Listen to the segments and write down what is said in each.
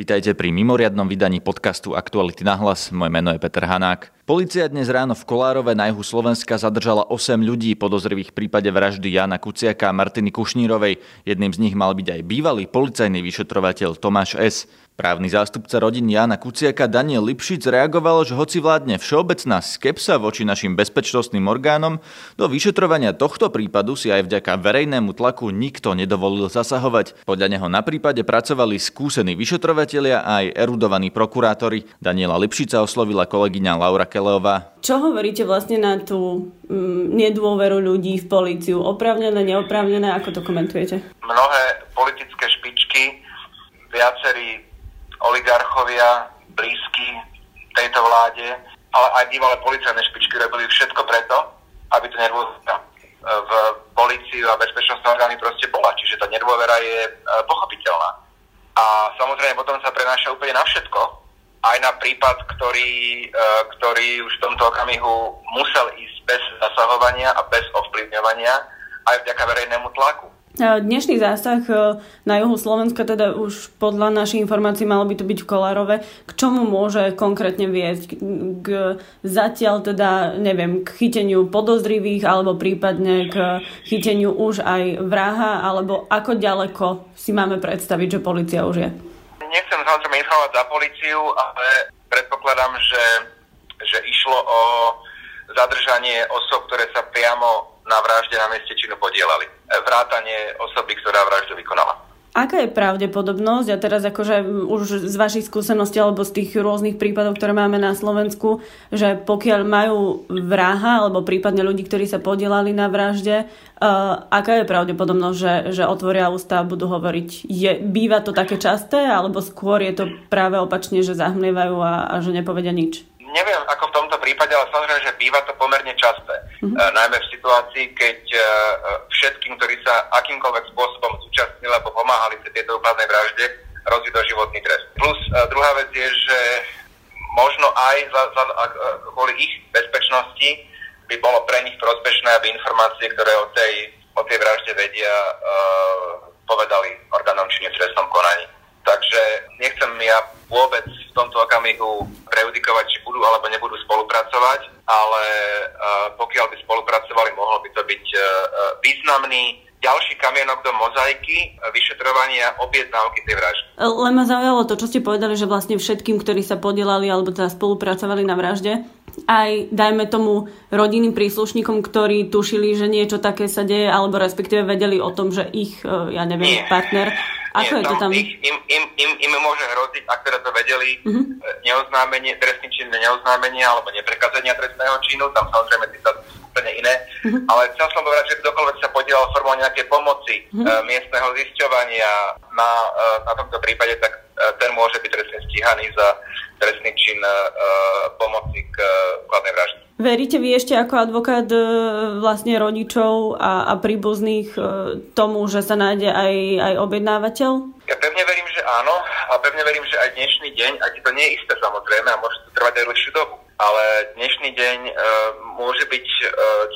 Vítajte pri mimoriadnom vydaní podcastu Aktuality na hlas. Moje meno je Peter Hanák. Polícia dnes ráno v Kolárove na juhu Slovenska zadržala 8 ľudí podozrivých v prípade vraždy Jana Kuciaka a Martiny Kušnírovej. Jedným z nich mal byť aj bývalý policajný vyšetrovateľ Tomáš S. Právny zástupca rodín Jana Kuciaka Daniel Lipšic reagoval, že hoci vládne všeobecná skepsa voči našim bezpečnostným orgánom, do vyšetrovania tohto prípadu si aj vďaka verejnému tlaku nikto nedovolil zasahovať. Podľa neho na prípade pracovali skúsení vyšetrovatelia a aj erudovaní prokurátori. Daniela Lipšica oslovila kolegyňa Laura Keleová. Čo hovoríte vlastne na tú mm, nedôveru ľudí v políciu? Opravnené, neopravnené? Ako to komentujete? Mnohé politické špičky, viacerí oligarchovia, blízky tejto vláde, ale aj bývalé policajné špičky robili všetko preto, aby to nedôvera v policiu a bezpečnostné orgány proste bola. Čiže tá nedôvera je e, pochopiteľná. A samozrejme potom sa prenáša úplne na všetko, aj na prípad, ktorý, e, ktorý už v tomto okamihu musel ísť bez zasahovania a bez ovplyvňovania, aj vďaka verejnému tlaku. Dnešný zásah e, na juhu Slovenska, teda už podľa našich informácií malo by to byť v Kolárove. K čomu môže konkrétne viesť? K zatiaľ teda, neviem, k chyteniu podozrivých alebo prípadne k chyteniu už aj vraha, alebo ako ďaleko si máme predstaviť, že policia už je? Nechcem samozrejme informovať za policiu, ale predpokladám, že, že išlo o zadržanie osob, ktoré sa priamo na vražde na mieste činu podielali. E, vrátanie osoby, ktorá vraždu vykonala. Aká je pravdepodobnosť, a teraz akože už z vašich skúseností alebo z tých rôznych prípadov, ktoré máme na Slovensku, že pokiaľ majú vraha alebo prípadne ľudí, ktorí sa podielali na vražde, uh, aká je pravdepodobnosť, že, že otvoria ústa a budú hovoriť? Je, býva to také časté, alebo skôr je to práve opačne, že zahmlievajú a, a že nepovedia nič? Neviem, ako v tomto prípade, ale samozrejme, že býva to pomerne časté. Mm-hmm. E, najmä v situácii, keď e, všetkým, ktorí sa akýmkoľvek spôsobom zúčastnili alebo pomáhali sa tejto úpadnej vražde, hrozí životný trest. Plus e, druhá vec je, že možno aj za, za, a, kvôli ich bezpečnosti by bolo pre nich prospešné, aby informácie, ktoré o tej, o tej vražde vedia, e, povedali orgánom činným trestnom konaní. Takže nechcem ja vôbec v tomto okamihu prejudikovať, či budú alebo nebudú spolupracovať, ale uh, pokiaľ by spolupracovali, mohol by to byť uh, významný ďalší kamienok do mozaiky vyšetrovania objednávky tej vraždy. Len ma zaujalo to, čo ste povedali, že vlastne všetkým, ktorí sa podielali alebo teda spolupracovali na vražde, aj dajme tomu rodinným príslušníkom, ktorí tušili, že niečo také sa deje, alebo respektíve vedeli o tom, že ich, ja neviem, Nie. partner ako Nie, je to tam? Ich, im, im, im, im môže hroziť, ak teda to vedeli, uh-huh. neoznámenie, trestný čin neoznámenia alebo neprekazenia trestného činu, tam samozrejme sa úplne iné. Uh-huh. Ale chcel som povedať, že kdokoľvek sa podielal formou nejaké pomoci, uh-huh. e, miestneho zisťovania na, e, na tomto prípade, tak e, ten môže byť trestne stíhaný za trestný čin e, pomoci k kladnej vražde. Veríte vy ešte ako advokát e, vlastne rodičov a, a príbuzných e, tomu, že sa nájde aj, aj objednávateľ? Ja pevne verím, že áno a pevne verím, že aj dnešný deň, aj to nie je isté samozrejme a môže to trvať aj dlhšiu dobu, ale dnešný deň e, môže byť e,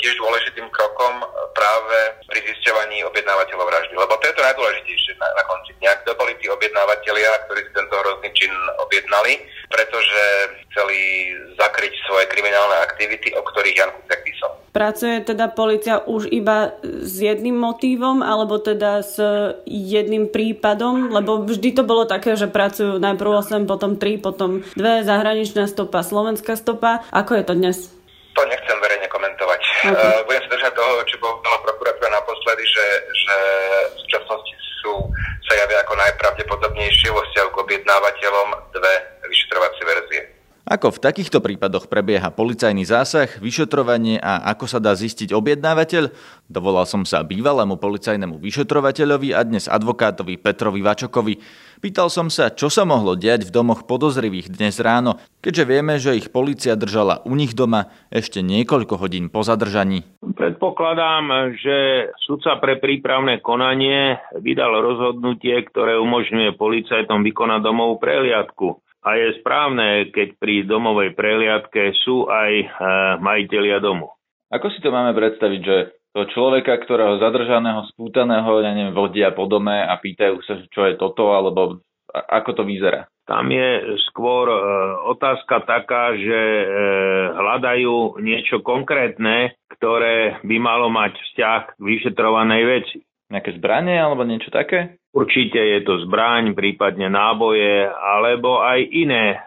tiež dôležitým krokom práve pri zisťovaní objednávateľov vraždy. Lebo to je to najdôležitejšie na, na konci dňa. Kto boli tí objednávateľia, ktorí si tento hrozný čin objednali, pretože chceli zakryť svoje kriminálne aktivity, o ktorých Jan Kuciak písal. Pracuje teda policia už iba s jedným motívom, alebo teda s jedným prípadom? Lebo vždy to bolo také, že pracujú najprv 8, potom 3, potom 2, zahraničná stopa, slovenská stopa. Ako je to dnes? To nechcem verejne komentovať. Okay. Uh, budem sa držať toho, čo povedala prokuratúra naposledy, že, že v súčasnosti sú, sa javia ako najpravdepodobnejšie vo vzťahu k objednávateľom dve vyšetrovacie verzie. Ako v takýchto prípadoch prebieha policajný zásah, vyšetrovanie a ako sa dá zistiť objednávateľ? Dovolal som sa bývalému policajnému vyšetrovateľovi a dnes advokátovi Petrovi Vačokovi. Pýtal som sa, čo sa mohlo diať v domoch podozrivých dnes ráno, keďže vieme, že ich policia držala u nich doma ešte niekoľko hodín po zadržaní. Predpokladám, že sudca pre prípravné konanie vydal rozhodnutie, ktoré umožňuje policajtom vykonať domovú prehliadku a je správne, keď pri domovej prehliadke sú aj e, majiteľia domu. Ako si to máme predstaviť, že to človeka, ktorého zadržaného, spútaného, ja neviem, vodia po dome a pýtajú sa, čo je toto, alebo ako to vyzerá? Tam je skôr e, otázka taká, že e, hľadajú niečo konkrétne, ktoré by malo mať vzťah k vyšetrovanej veci. Nejaké zbranie alebo niečo také? Určite je to zbraň, prípadne náboje, alebo aj iné e,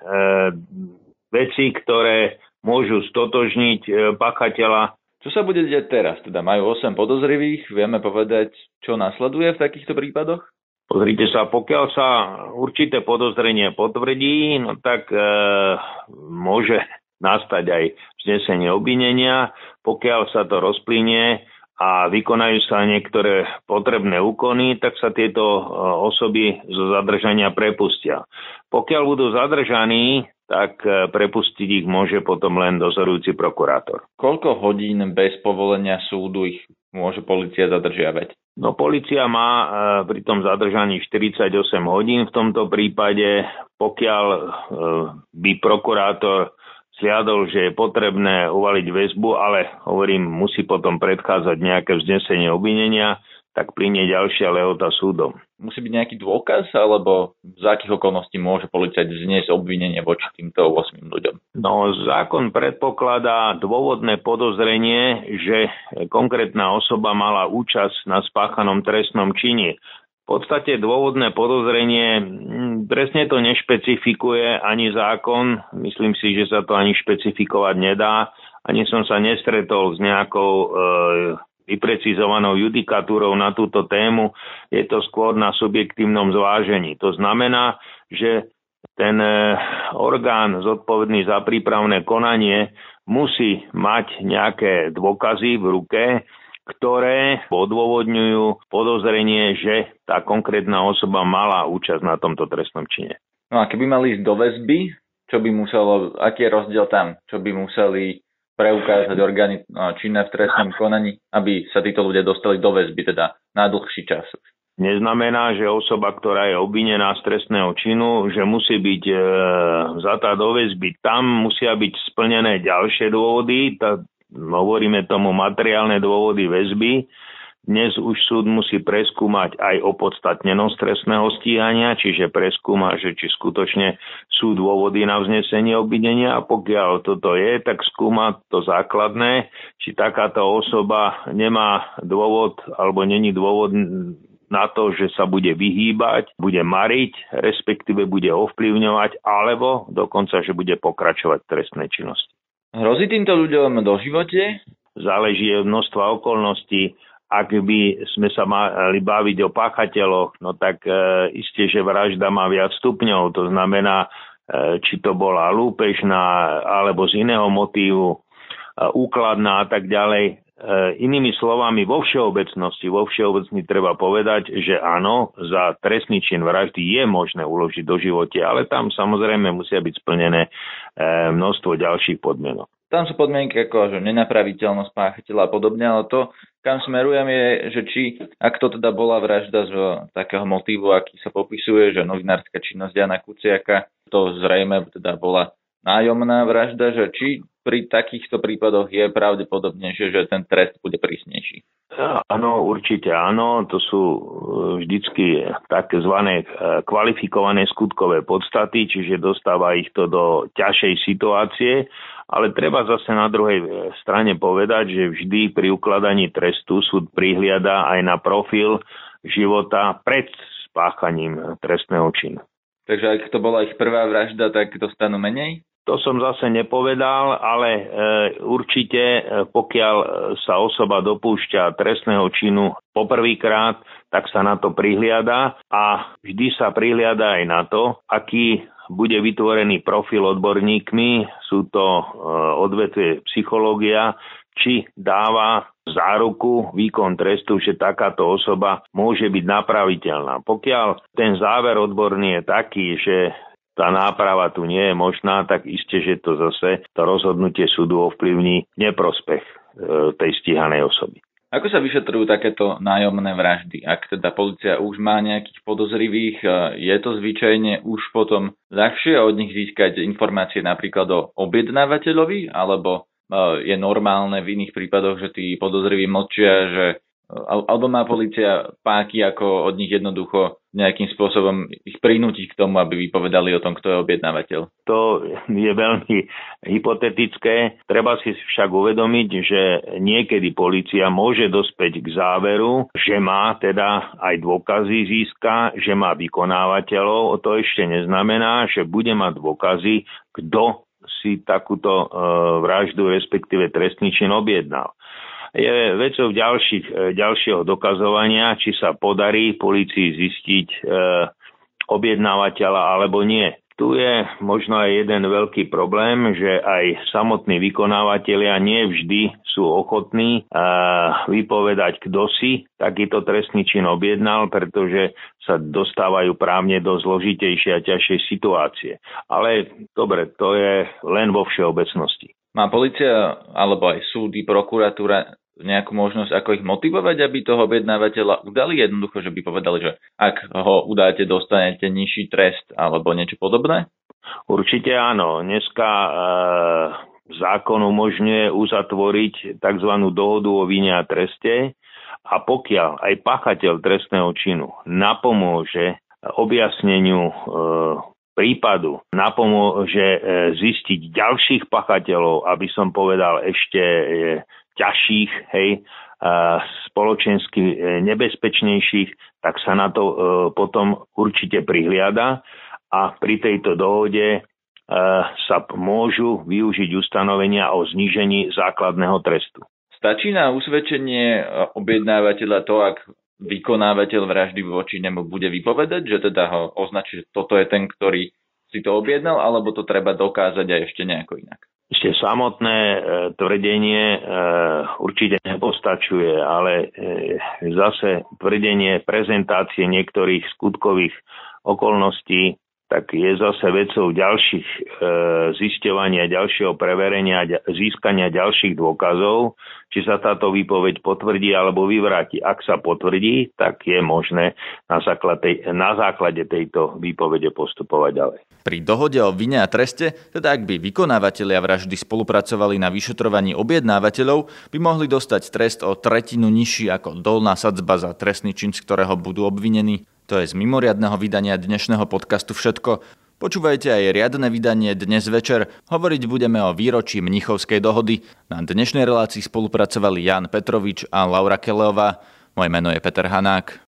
veci, ktoré môžu stotožniť e, pachateľa. Čo sa bude deť teraz? Teda majú 8 podozrivých, vieme povedať, čo nasleduje v takýchto prípadoch? Pozrite sa, pokiaľ sa určité podozrenie potvrdí, no tak e, môže nastať aj vznesenie obvinenia. Pokiaľ sa to rozplynie a vykonajú sa niektoré potrebné úkony, tak sa tieto e, osoby zo zadržania prepustia. Pokiaľ budú zadržaní, tak e, prepustiť ich môže potom len dozorujúci prokurátor. Koľko hodín bez povolenia súdu ich môže policia zadržiavať? No policia má e, pri tom zadržaní 48 hodín v tomto prípade. Pokiaľ by prokurátor sliadol, že je potrebné uvaliť väzbu, ale hovorím, musí potom predchádzať nejaké vznesenie obvinenia, tak plinie ďalšia lehota súdom. Musí byť nejaký dôkaz, alebo za akých okolností môže policajt zniesť obvinenie voči týmto 8 ľuďom? No, zákon predpokladá dôvodné podozrenie, že konkrétna osoba mala účasť na spáchanom trestnom čine. V podstate dôvodné podozrenie, hm, presne to nešpecifikuje ani zákon, myslím si, že sa to ani špecifikovať nedá, ani som sa nestretol s nejakou e, vyprecizovanou judikatúrou na túto tému, je to skôr na subjektívnom zvážení. To znamená, že ten e, orgán zodpovedný za prípravné konanie musí mať nejaké dôkazy v ruke, ktoré odôvodňujú podozrenie, že tá konkrétna osoba mala účasť na tomto trestnom čine. No a keby mali ísť do väzby, čo by muselo, aký je rozdiel tam? Čo by museli preukázať orgány činné v trestnom konaní, aby sa títo ľudia dostali do väzby, teda na dlhší čas. Neznamená, že osoba, ktorá je obvinená z trestného činu, že musí byť e, vzatá do väzby. Tam musia byť splnené ďalšie dôvody, tá, hovoríme tomu materiálne dôvody väzby, dnes už súd musí preskúmať aj opodstatnenosť trestného stíhania, čiže preskúma, že či skutočne sú dôvody na vznesenie obvinenia a pokiaľ toto je, tak skúma to základné, či takáto osoba nemá dôvod alebo není dôvod na to, že sa bude vyhýbať, bude mariť, respektíve bude ovplyvňovať, alebo dokonca, že bude pokračovať v trestnej činnosti. Hrozí týmto ľuďom do živote? Záleží od množstva okolností ak by sme sa mali baviť o páchateľoch, no tak e, isté, že vražda má viac stupňov. To znamená, e, či to bola lúpežná alebo z iného motívu, e, úkladná a tak ďalej. E, inými slovami, vo všeobecnosti, vo všeobecnosti treba povedať, že áno, za trestný čin vraždy je možné uložiť do živote, ale tam samozrejme musia byť splnené e, množstvo ďalších podmienok. Tam sú podmienky ako že nenapraviteľnosť páchateľa a podobne, ale to, kam smerujem je, že či, ak to teda bola vražda z takého motívu, aký sa popisuje, že novinárska činnosť Jana Kuciaka, to zrejme teda bola nájomná vražda, že či pri takýchto prípadoch je pravdepodobnejšie, že ten trest bude prísnejší. Áno, určite áno. To sú e, vždycky zvané e, kvalifikované skutkové podstaty, čiže dostáva ich to do ťažšej situácie ale treba zase na druhej e, strane povedať, že vždy pri ukladaní trestu súd prihliada aj na profil života pred spáchaním trestného činu. Takže ak to bola ich prvá vražda, tak dostanú menej? To som zase nepovedal, ale e, určite e, pokiaľ sa osoba dopúšťa trestného činu poprvýkrát, tak sa na to prihliada a vždy sa prihliada aj na to, aký bude vytvorený profil odborníkmi, sú to e, odvetvie psychológia, či dáva záruku výkon trestu, že takáto osoba môže byť napraviteľná. Pokiaľ ten záver odborný je taký, že tá náprava tu nie je možná, tak iste, že to zase to rozhodnutie súdu ovplyvní neprospech e, tej stíhanej osoby. Ako sa vyšetrujú takéto nájomné vraždy? Ak teda policia už má nejakých podozrivých, e, je to zvyčajne už potom ľahšie od nich získať informácie napríklad o objednávateľovi, alebo e, je normálne v iných prípadoch, že tí podozriví mlčia, že alebo má policia páky, ako od nich jednoducho nejakým spôsobom ich prinútiť k tomu, aby vypovedali o tom, kto je objednávateľ? To je veľmi hypotetické. Treba si však uvedomiť, že niekedy policia môže dospäť k záveru, že má teda aj dôkazy získa, že má vykonávateľov. To ešte neznamená, že bude mať dôkazy, kto si takúto e, vraždu, respektíve trestný čin objednal je vecou ďalších, e, ďalšieho dokazovania, či sa podarí policii zistiť e, objednávateľa alebo nie. Tu je možno aj jeden veľký problém, že aj samotní vykonávateľia nie vždy sú ochotní uh, vypovedať, kto si takýto trestný čin objednal, pretože sa dostávajú právne do zložitejšej a ťažšej situácie. Ale dobre, to je len vo všeobecnosti. Má policia alebo aj súdy, prokuratúra nejakú možnosť, ako ich motivovať, aby toho objednávateľa udali? Jednoducho, že by povedali, že ak ho udáte, dostanete nižší trest alebo niečo podobné? Určite áno. Dneska e, zákon umožňuje uzatvoriť tzv. dohodu o vine a treste a pokiaľ aj pachateľ trestného činu napomôže objasneniu e, prípadu napomôže e, zistiť ďalších pachateľov, aby som povedal ešte e, ťažších, hej, spoločensky e, nebezpečnejších, tak sa na to potom určite prihliada a pri tejto dohode sa môžu využiť ustanovenia o znížení základného trestu. Stačí na usvedčenie objednávateľa to, ak vykonávateľ vraždy voči nemu bude vypovedať, že teda ho označí, že toto je ten, ktorý si to objednal, alebo to treba dokázať aj ešte nejako inak? Ešte samotné e, tvrdenie e, určite nepostačuje, ale e, zase tvrdenie prezentácie niektorých skutkových okolností tak je zase vecou ďalších e, zisťovania, ďalšieho preverenia, získania ďalších dôkazov, či sa táto výpoveď potvrdí alebo vyvráti. Ak sa potvrdí, tak je možné na základe, na základe tejto výpovede postupovať ďalej. Pri dohode o vine a treste, teda ak by vykonávateľia vraždy spolupracovali na vyšetrovaní objednávateľov, by mohli dostať trest o tretinu nižší ako dolná sadzba za trestný čin, z ktorého budú obvinení. To je z mimoriadného vydania dnešného podcastu všetko. Počúvajte aj riadne vydanie dnes večer. Hovoriť budeme o výročí Mnichovskej dohody. Na dnešnej relácii spolupracovali Jan Petrovič a Laura Keleová. Moje meno je Peter Hanák.